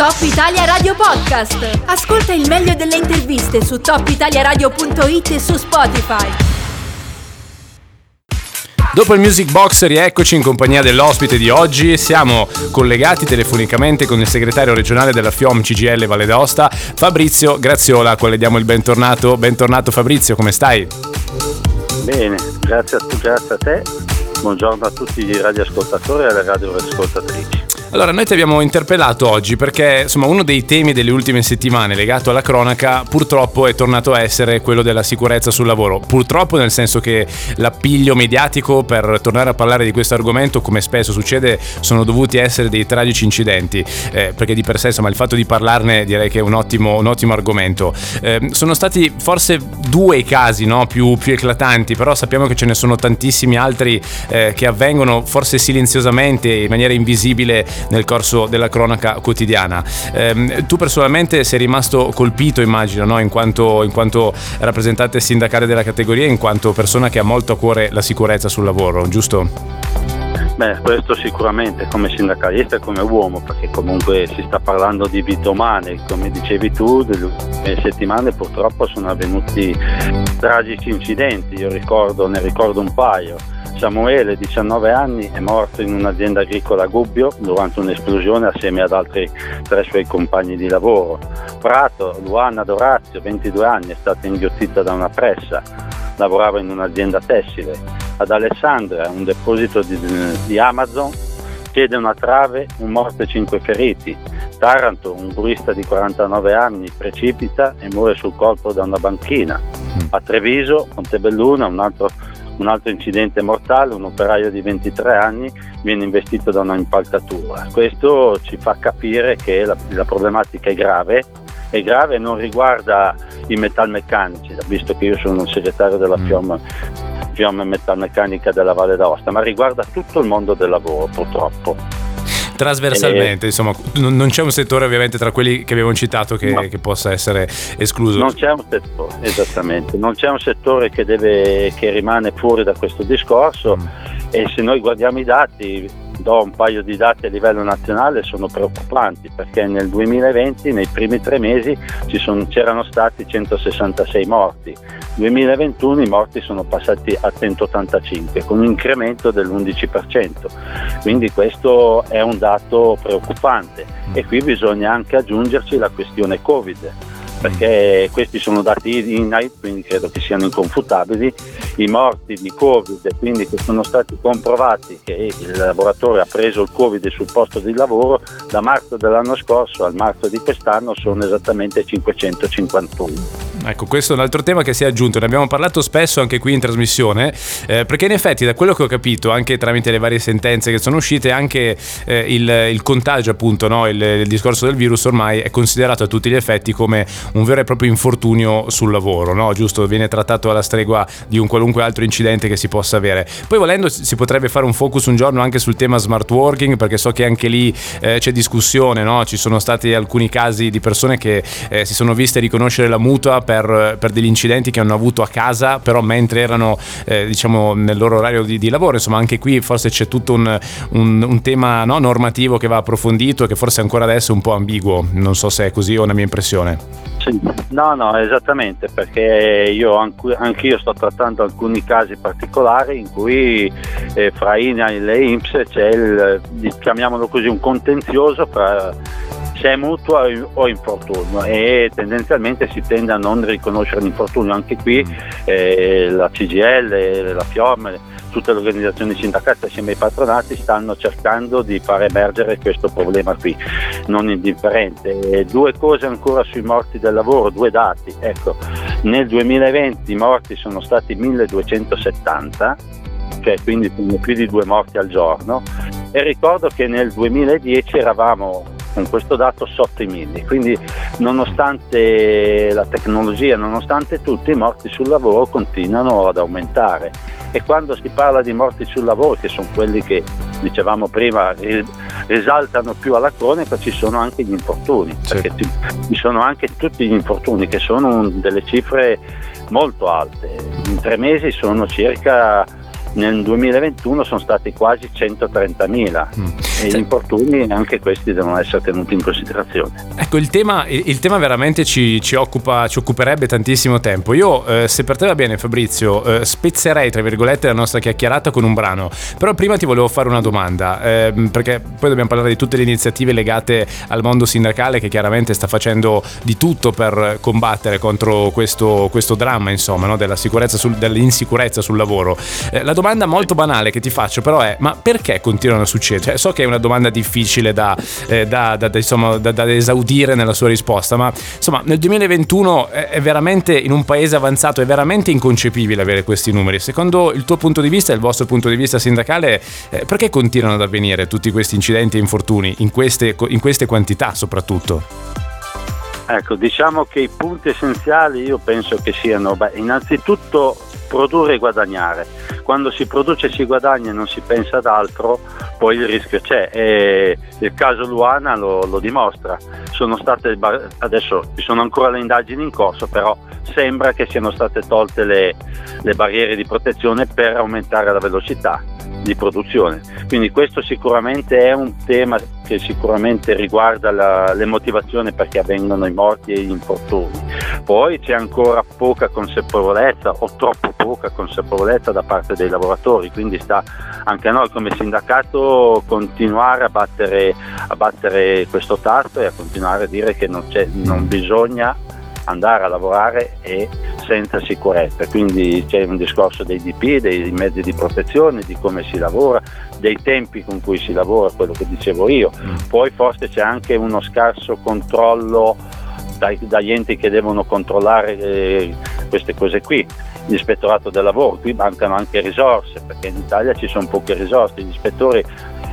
Top Italia Radio Podcast. Ascolta il meglio delle interviste su topitaliaradio.it e su Spotify. Dopo il Music Box rieccoci in compagnia dell'ospite di oggi, siamo collegati telefonicamente con il segretario regionale della FIOM CGL Valle d'Aosta, Fabrizio Graziola, a quale diamo il bentornato. Bentornato Fabrizio, come stai? Bene, grazie a, grazie a te, buongiorno a tutti i radioascoltatori e alle radioascoltatrici. Allora, noi ti abbiamo interpellato oggi perché insomma uno dei temi delle ultime settimane legato alla cronaca purtroppo è tornato a essere quello della sicurezza sul lavoro. Purtroppo nel senso che l'appiglio mediatico per tornare a parlare di questo argomento, come spesso succede, sono dovuti essere dei tragici incidenti, eh, perché di per sé insomma il fatto di parlarne direi che è un ottimo, un ottimo argomento. Eh, sono stati forse due i casi no, più, più, eclatanti, però sappiamo che ce ne sono tantissimi altri eh, che avvengono forse silenziosamente, in maniera invisibile nel corso della cronaca quotidiana. Eh, tu personalmente sei rimasto colpito, immagino, no? in, quanto, in quanto rappresentante sindacale della categoria, in quanto persona che ha molto a cuore la sicurezza sul lavoro, giusto? Beh, questo sicuramente come sindacalista e come uomo, perché comunque si sta parlando di vite umane, come dicevi tu, delle settimane purtroppo sono avvenuti tragici incidenti, io ricordo, ne ricordo un paio Samuele, 19 anni, è morto in un'azienda agricola a Gubbio durante un'esplosione assieme ad altri tre suoi compagni di lavoro. Prato, Luana Dorazio, 22 anni, è stata inghiottita da una pressa, lavorava in un'azienda tessile. Ad Alessandria, un deposito di, di Amazon, chiede una trave, un morto e cinque feriti. Taranto, un turista di 49 anni, precipita e muore sul colpo da una banchina. A Treviso, Montebelluna, un altro un altro incidente mortale, un operaio di 23 anni viene investito da una impalcatura. Questo ci fa capire che la, la problematica è grave, è grave e non riguarda i metalmeccanici, visto che io sono il segretario della mm. FIOM, FIOM Metalmeccanica della Valle d'Aosta, ma riguarda tutto il mondo del lavoro purtroppo trasversalmente, insomma, non c'è un settore ovviamente tra quelli che abbiamo citato che, no. che, possa essere escluso. Non c'è un settore, esattamente, non c'è un settore che, deve, che rimane fuori da questo discorso mm. e se noi guardiamo i dati do un paio di dati a livello nazionale, sono preoccupanti perché nel 2020, nei primi tre mesi, sono, c'erano stati 166 morti, nel 2021 i morti sono passati a 185 con un incremento dell'11%, quindi questo è un dato preoccupante. E qui bisogna anche aggiungerci la questione Covid perché questi sono dati INAI, quindi credo che siano inconfutabili, i morti di Covid, quindi che sono stati comprovati che il laboratorio ha preso il Covid sul posto di lavoro, da marzo dell'anno scorso al marzo di quest'anno sono esattamente 551. Ecco, questo è un altro tema che si è aggiunto, ne abbiamo parlato spesso anche qui in trasmissione, eh, perché in effetti da quello che ho capito, anche tramite le varie sentenze che sono uscite, anche eh, il, il, contagio appunto, no? il, il, discorso del virus ormai è considerato a tutti gli effetti come un vero e proprio infortunio sul lavoro, no? giusto? Viene trattato alla stregua di un qualunque altro incidente che si possa avere. Poi volendo si potrebbe fare un focus un giorno anche sul tema smart working, perché so che anche lì eh, c'è discussione, no? ci sono stati alcuni casi di persone che eh, si sono viste riconoscere la mutua per, per, degli incidenti che hanno avuto a casa, però mentre erano eh, diciamo nel loro orario di, di, lavoro, insomma anche qui forse c'è tutto un, un, un tema no, normativo che va approfondito e che forse ancora adesso è un po' ambiguo, non so se è così o una mia impressione. Sì. No, no, esattamente, perché io anche io sto trattando alcuni casi particolari in cui eh, fra INAIL e INPS c'è il, chiamiamolo così, un contenzioso fra se è mutuo o infortunio e tendenzialmente si tende a non riconoscere l'infortunio. Anche qui eh, la CGL, la FIOM, tutte le organizzazioni sindacali assieme ai patronati stanno cercando di far emergere questo problema qui, non indifferente. E due cose ancora sui morti del lavoro, due dati. Ecco, nel 2020 i morti sono stati 1270, cioè quindi più di due morti al giorno e ricordo che nel 2010 eravamo con questo dato sotto i mille. Quindi nonostante la tecnologia, nonostante tutto, i morti sul lavoro continuano ad aumentare. E quando si parla di morti sul lavoro, che sono quelli che dicevamo prima risaltano più alla cronaca, ci sono anche gli infortuni, sì. perché ci sono anche tutti gli infortuni che sono delle cifre molto alte. In tre mesi sono circa nel 2021 sono stati quasi 130.000 mm. e gli infortuni anche questi devono essere tenuti in considerazione. Ecco, il tema, il tema veramente ci, ci, occupa, ci, occuperebbe tantissimo tempo. Io, eh, se per te va bene Fabrizio, eh, spezzerei tra virgolette la nostra chiacchierata con un brano, però prima ti volevo fare una domanda, eh, perché poi dobbiamo parlare di tutte le iniziative legate al mondo sindacale che chiaramente sta facendo di tutto per combattere contro questo, questo dramma, insomma, no? della sul, dell'insicurezza sul lavoro. Eh, la domanda molto banale che ti faccio però è, ma perché continuano a succedere? Cioè, so che è una domanda difficile da, eh, da, da, insomma, da, esaudire nella sua risposta, ma insomma nel 2021 è, veramente in un paese avanzato, è veramente inconcepibile avere questi numeri. Secondo il tuo punto di vista e il vostro punto di vista sindacale, eh, perché continuano ad avvenire tutti questi incidenti e infortuni in queste, in queste quantità soprattutto? Ecco, diciamo che i punti essenziali io penso che siano, beh, innanzitutto produrre e guadagnare. Quando si produce e si guadagna e non si pensa ad altro, poi il rischio c'è. E il caso Luana lo, lo dimostra. Sono state, adesso ci sono ancora le indagini in corso, però sembra che siano state tolte le, le barriere di protezione per aumentare la velocità di produzione. Quindi questo sicuramente è un tema che sicuramente riguarda la, le motivazioni perché avvengono i morti e gli infortuni. Poi c'è ancora poca consapevolezza o troppo poca consapevolezza da parte dei lavoratori, quindi sta anche a noi come sindacato continuare a battere, a battere questo tasto e a continuare a dire che non, non bisogna andare a lavorare e senza sicurezza, quindi c'è un discorso dei DP, dei mezzi di protezione, di come si lavora, dei tempi con cui si lavora, quello che dicevo io, mm. poi forse c'è anche uno scarso controllo dai, dagli enti che devono controllare eh, queste cose qui, l'ispettorato del lavoro, qui mancano anche risorse perché in Italia ci sono poche risorse, gli ispettori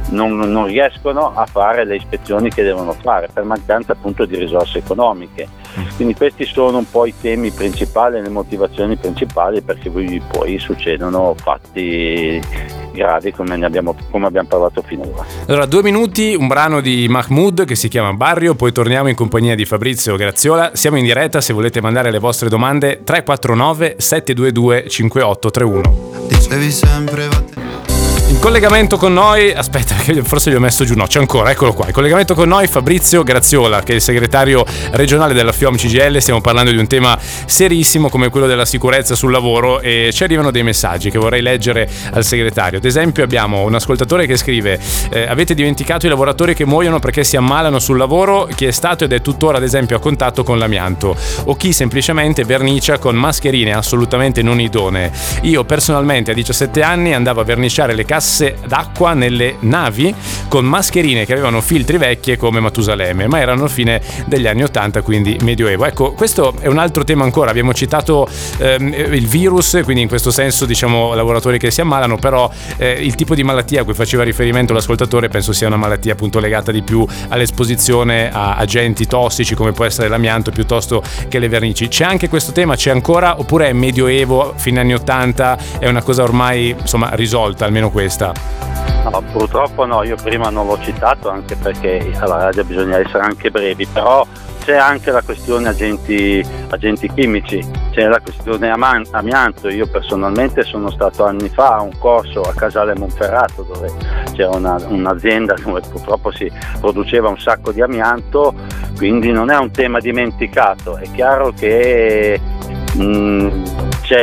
non, non, riescono a fare le ispezioni che devono fare per mancanza appunto di risorse economiche. Quindi questi sono un po' i temi principali, le motivazioni principali perché poi succedono fatti gravi come, abbiamo, come abbiamo parlato finora. Allora, due minuti, un brano di Mahmood che si chiama Barrio, poi torniamo in compagnia di Fabrizio Graziola. Siamo in diretta, se volete mandare le vostre domande 349 722 5831. Dicevi sempre collegamento con noi, aspetta, forse gli ho messo giù, no, c'è ancora, eccolo qua. In collegamento con noi Fabrizio Graziola, che è il segretario regionale della FIOM CGL. Stiamo parlando di un tema serissimo come quello della sicurezza sul lavoro e ci arrivano dei messaggi che vorrei leggere al segretario. Ad esempio, abbiamo un ascoltatore che scrive: eh, Avete dimenticato i lavoratori che muoiono perché si ammalano sul lavoro? Chi è stato ed è tuttora, ad esempio, a contatto con l'amianto? O chi semplicemente vernicia con mascherine assolutamente non idonee? Io personalmente a 17 anni andavo a verniciare le case casse d'acqua nelle navi con mascherine che avevano filtri vecchie come Matusalemme, ma erano fine degli anni 80, quindi medioevo. Ecco, questo è un altro tema ancora. Abbiamo citato ehm, il virus, quindi in questo senso diciamo lavoratori che si ammalano, però eh, il tipo di malattia a cui faceva riferimento l'ascoltatore penso sia una malattia appunto legata di più all'esposizione a agenti tossici come può essere l'amianto piuttosto che le vernici. C'è anche questo tema, c'è ancora oppure è medioevo, fine anni 80, è una cosa ormai insomma risolta, almeno questo? Questa? No, purtroppo no, io prima non l'ho citato anche perché alla radio bisogna essere anche brevi, però c'è anche la questione agenti, agenti chimici, c'è la questione amianto. Io personalmente sono stato anni fa a un corso a Casale Monferrato dove c'era una, un'azienda dove purtroppo si produceva un sacco di amianto, quindi non è un tema dimenticato. È chiaro che mh, mm,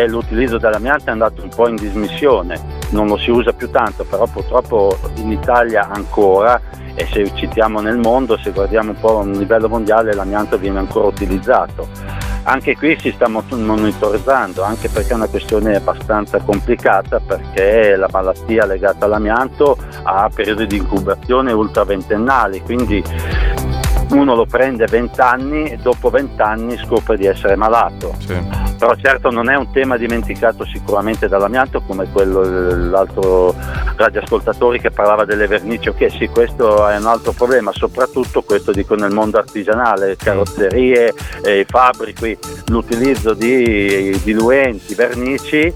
l'utilizzo dell'amianto è andato un po' in dismissione non lo si usa più tanto, però purtroppo in Italia ancora e se citiamo nel mondo, se guardiamo un po' a livello mondiale, l'amianto viene ancora utilizzato. Anche qui si sta monitorizzando, anche perché è una questione abbastanza complicata, perché la malattia legata all'amianto ha periodi di incubazione ultraventennali, quindi uno lo prende 20 anni e dopo 20 anni scopre di essere malato. Sì però certo non è un tema dimenticato sicuramente dall'amianto come quello l'altro radioascoltatori che parlava delle vernici, ok sì questo è un altro problema, soprattutto questo dico nel mondo artigianale, carrozzerie, eh, fabbriche, l'utilizzo di diluenti, vernici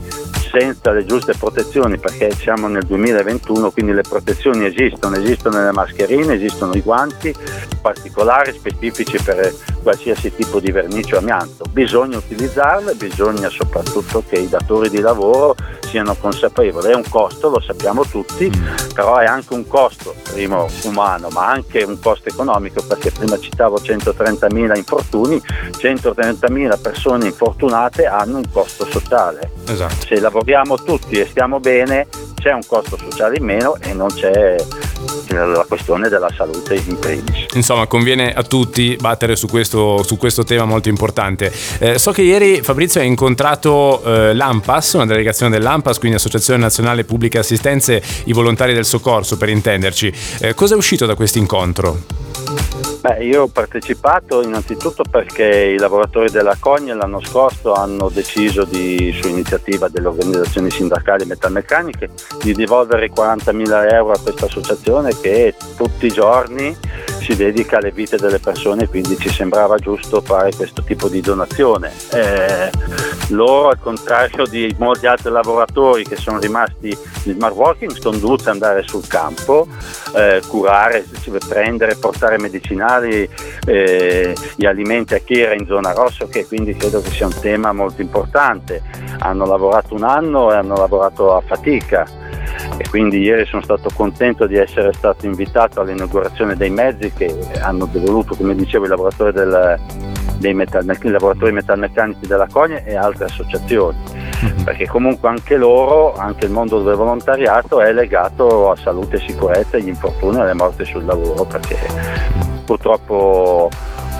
senza le giuste protezioni perché siamo nel 2021 quindi le protezioni esistono, esistono le mascherine, esistono i guanti particolari specifici per qualsiasi tipo di vernice o amianto, bisogna utilizzarle, bisogna soprattutto che i datori di lavoro siano consapevoli, è un costo, lo sappiamo tutti, però è anche un costo, primo umano, ma anche un costo economico perché prima citavo 130.000 infortuni, 130.000 persone infortunate hanno un costo sociale. Esatto. Se lavoriamo tutti e stiamo bene c'è un costo sociale in meno e non c'è la questione della salute in primis. Insomma, conviene a tutti battere su questo, su questo tema molto importante. Eh, so che ieri Fabrizio ha incontrato eh, l'AMPAS, una delegazione dell'AMPAS, quindi Associazione Nazionale Pubbliche Assistenze, i volontari del soccorso per intenderci. Eh, cosa è uscito da questo incontro? Beh, io ho partecipato innanzitutto perché i lavoratori della Cogne l'anno scorso hanno deciso di, su iniziativa delle organizzazioni sindacali metalmeccaniche di devolvere 40.000 euro a questa associazione che tutti i giorni si dedica alle vite delle persone, quindi ci sembrava giusto fare questo tipo di donazione. Eh, loro, al contrario di molti altri lavoratori che sono rimasti in smart working, sono dovuti andare sul campo, eh, curare, prendere, portare medicinali, eh, gli alimenti a chi era in zona rossa, che quindi credo che sia un tema molto importante. Hanno lavorato un anno e hanno lavorato a fatica quindi ieri sono stato contento di essere stato invitato all'inaugurazione dei mezzi che hanno devoluto, come dicevo, i lavoratori, del, dei metal, i lavoratori metalmeccanici della Cogne e altre associazioni, mm-hmm. perché comunque anche loro, anche il mondo del volontariato è legato a salute e sicurezza, agli infortuni e alle morti sul lavoro, perché purtroppo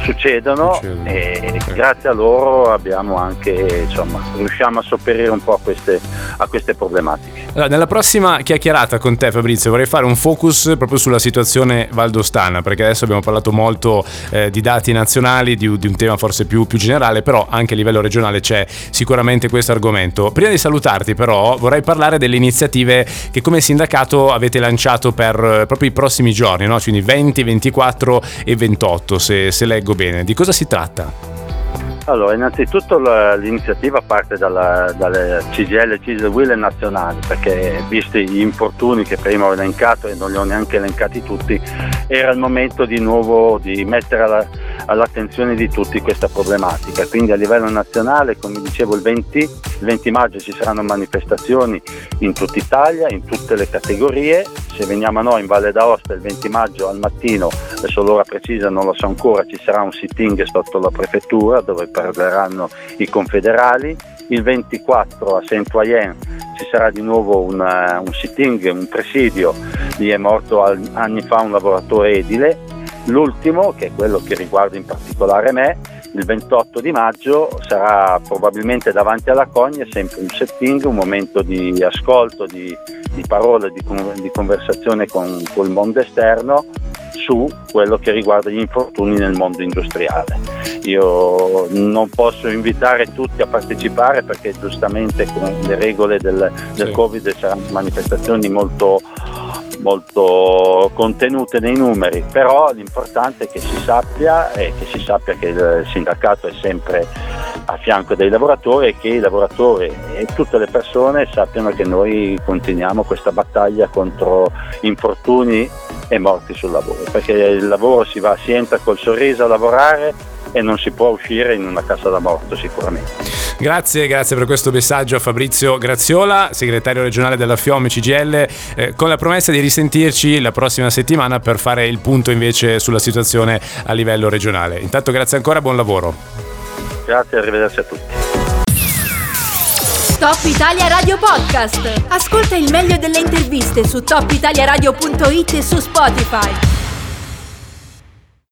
succedono e okay. grazie a loro abbiamo anche, insomma, riusciamo a sopperire un po' a queste, a queste problematiche. Allora, nella prossima chiacchierata con te Fabrizio vorrei fare un focus proprio sulla situazione valdostana perché adesso abbiamo parlato molto eh, di dati nazionali, di, di, un tema forse più, più, generale, però anche a livello regionale c'è sicuramente questo argomento. Prima di salutarti però vorrei parlare delle iniziative che come sindacato avete lanciato per eh, proprio i prossimi giorni, no? quindi 20, 24 e 28 se, se leggo bene. Di cosa si tratta? Allora, innanzitutto l'iniziativa parte dalla, dalle CGL, CISL, Will nazionali, perché visti gli infortuni che prima ho elencato e non li ho neanche elencati tutti, era il momento di nuovo di mettere alla, all'attenzione di tutti questa problematica. Quindi a livello nazionale, come dicevo, il 20, il 20 maggio ci saranno manifestazioni in tutta Italia, in tutte le categorie. Se veniamo a noi in Valle d'Aosta il 20 maggio al mattino, adesso l'ora precisa non lo so ancora, ci sarà un sitting sotto la prefettura dove parleranno i confederali, il 24 a Saint-Oyen ci sarà di nuovo un, uh, un sitting, un presidio, lì è morto anni fa un lavoratore edile, l'ultimo, che è quello che riguarda in particolare me, il 28 di maggio sarà probabilmente davanti alla Cogne sempre un setting, un momento di ascolto, di, di parole, di, di conversazione con, con il mondo esterno su quello che riguarda gli infortuni nel mondo industriale. Io non posso invitare tutti a partecipare perché giustamente con le regole del, del sì. Covid saranno manifestazioni molto molto contenute nei numeri, però l'importante è che si sappia e che si sappia che il sindacato è sempre a fianco dei lavoratori e che i lavoratori e tutte le persone sappiano che noi continuiamo questa battaglia contro infortuni e morti sul lavoro, perché il lavoro si va, si entra col sorriso a lavorare e non si può uscire in una casa da morto sicuramente. Grazie, grazie per questo messaggio a Fabrizio Graziola, segretario regionale della FIOM CGL, eh, con la promessa di risentirci la prossima settimana per fare il punto invece sulla situazione a livello regionale. Intanto grazie ancora, buon lavoro. Grazie, arrivederci a tutti. Top Italia Radio Podcast. Ascolta il meglio delle interviste su topitaliaradio.it e su Spotify.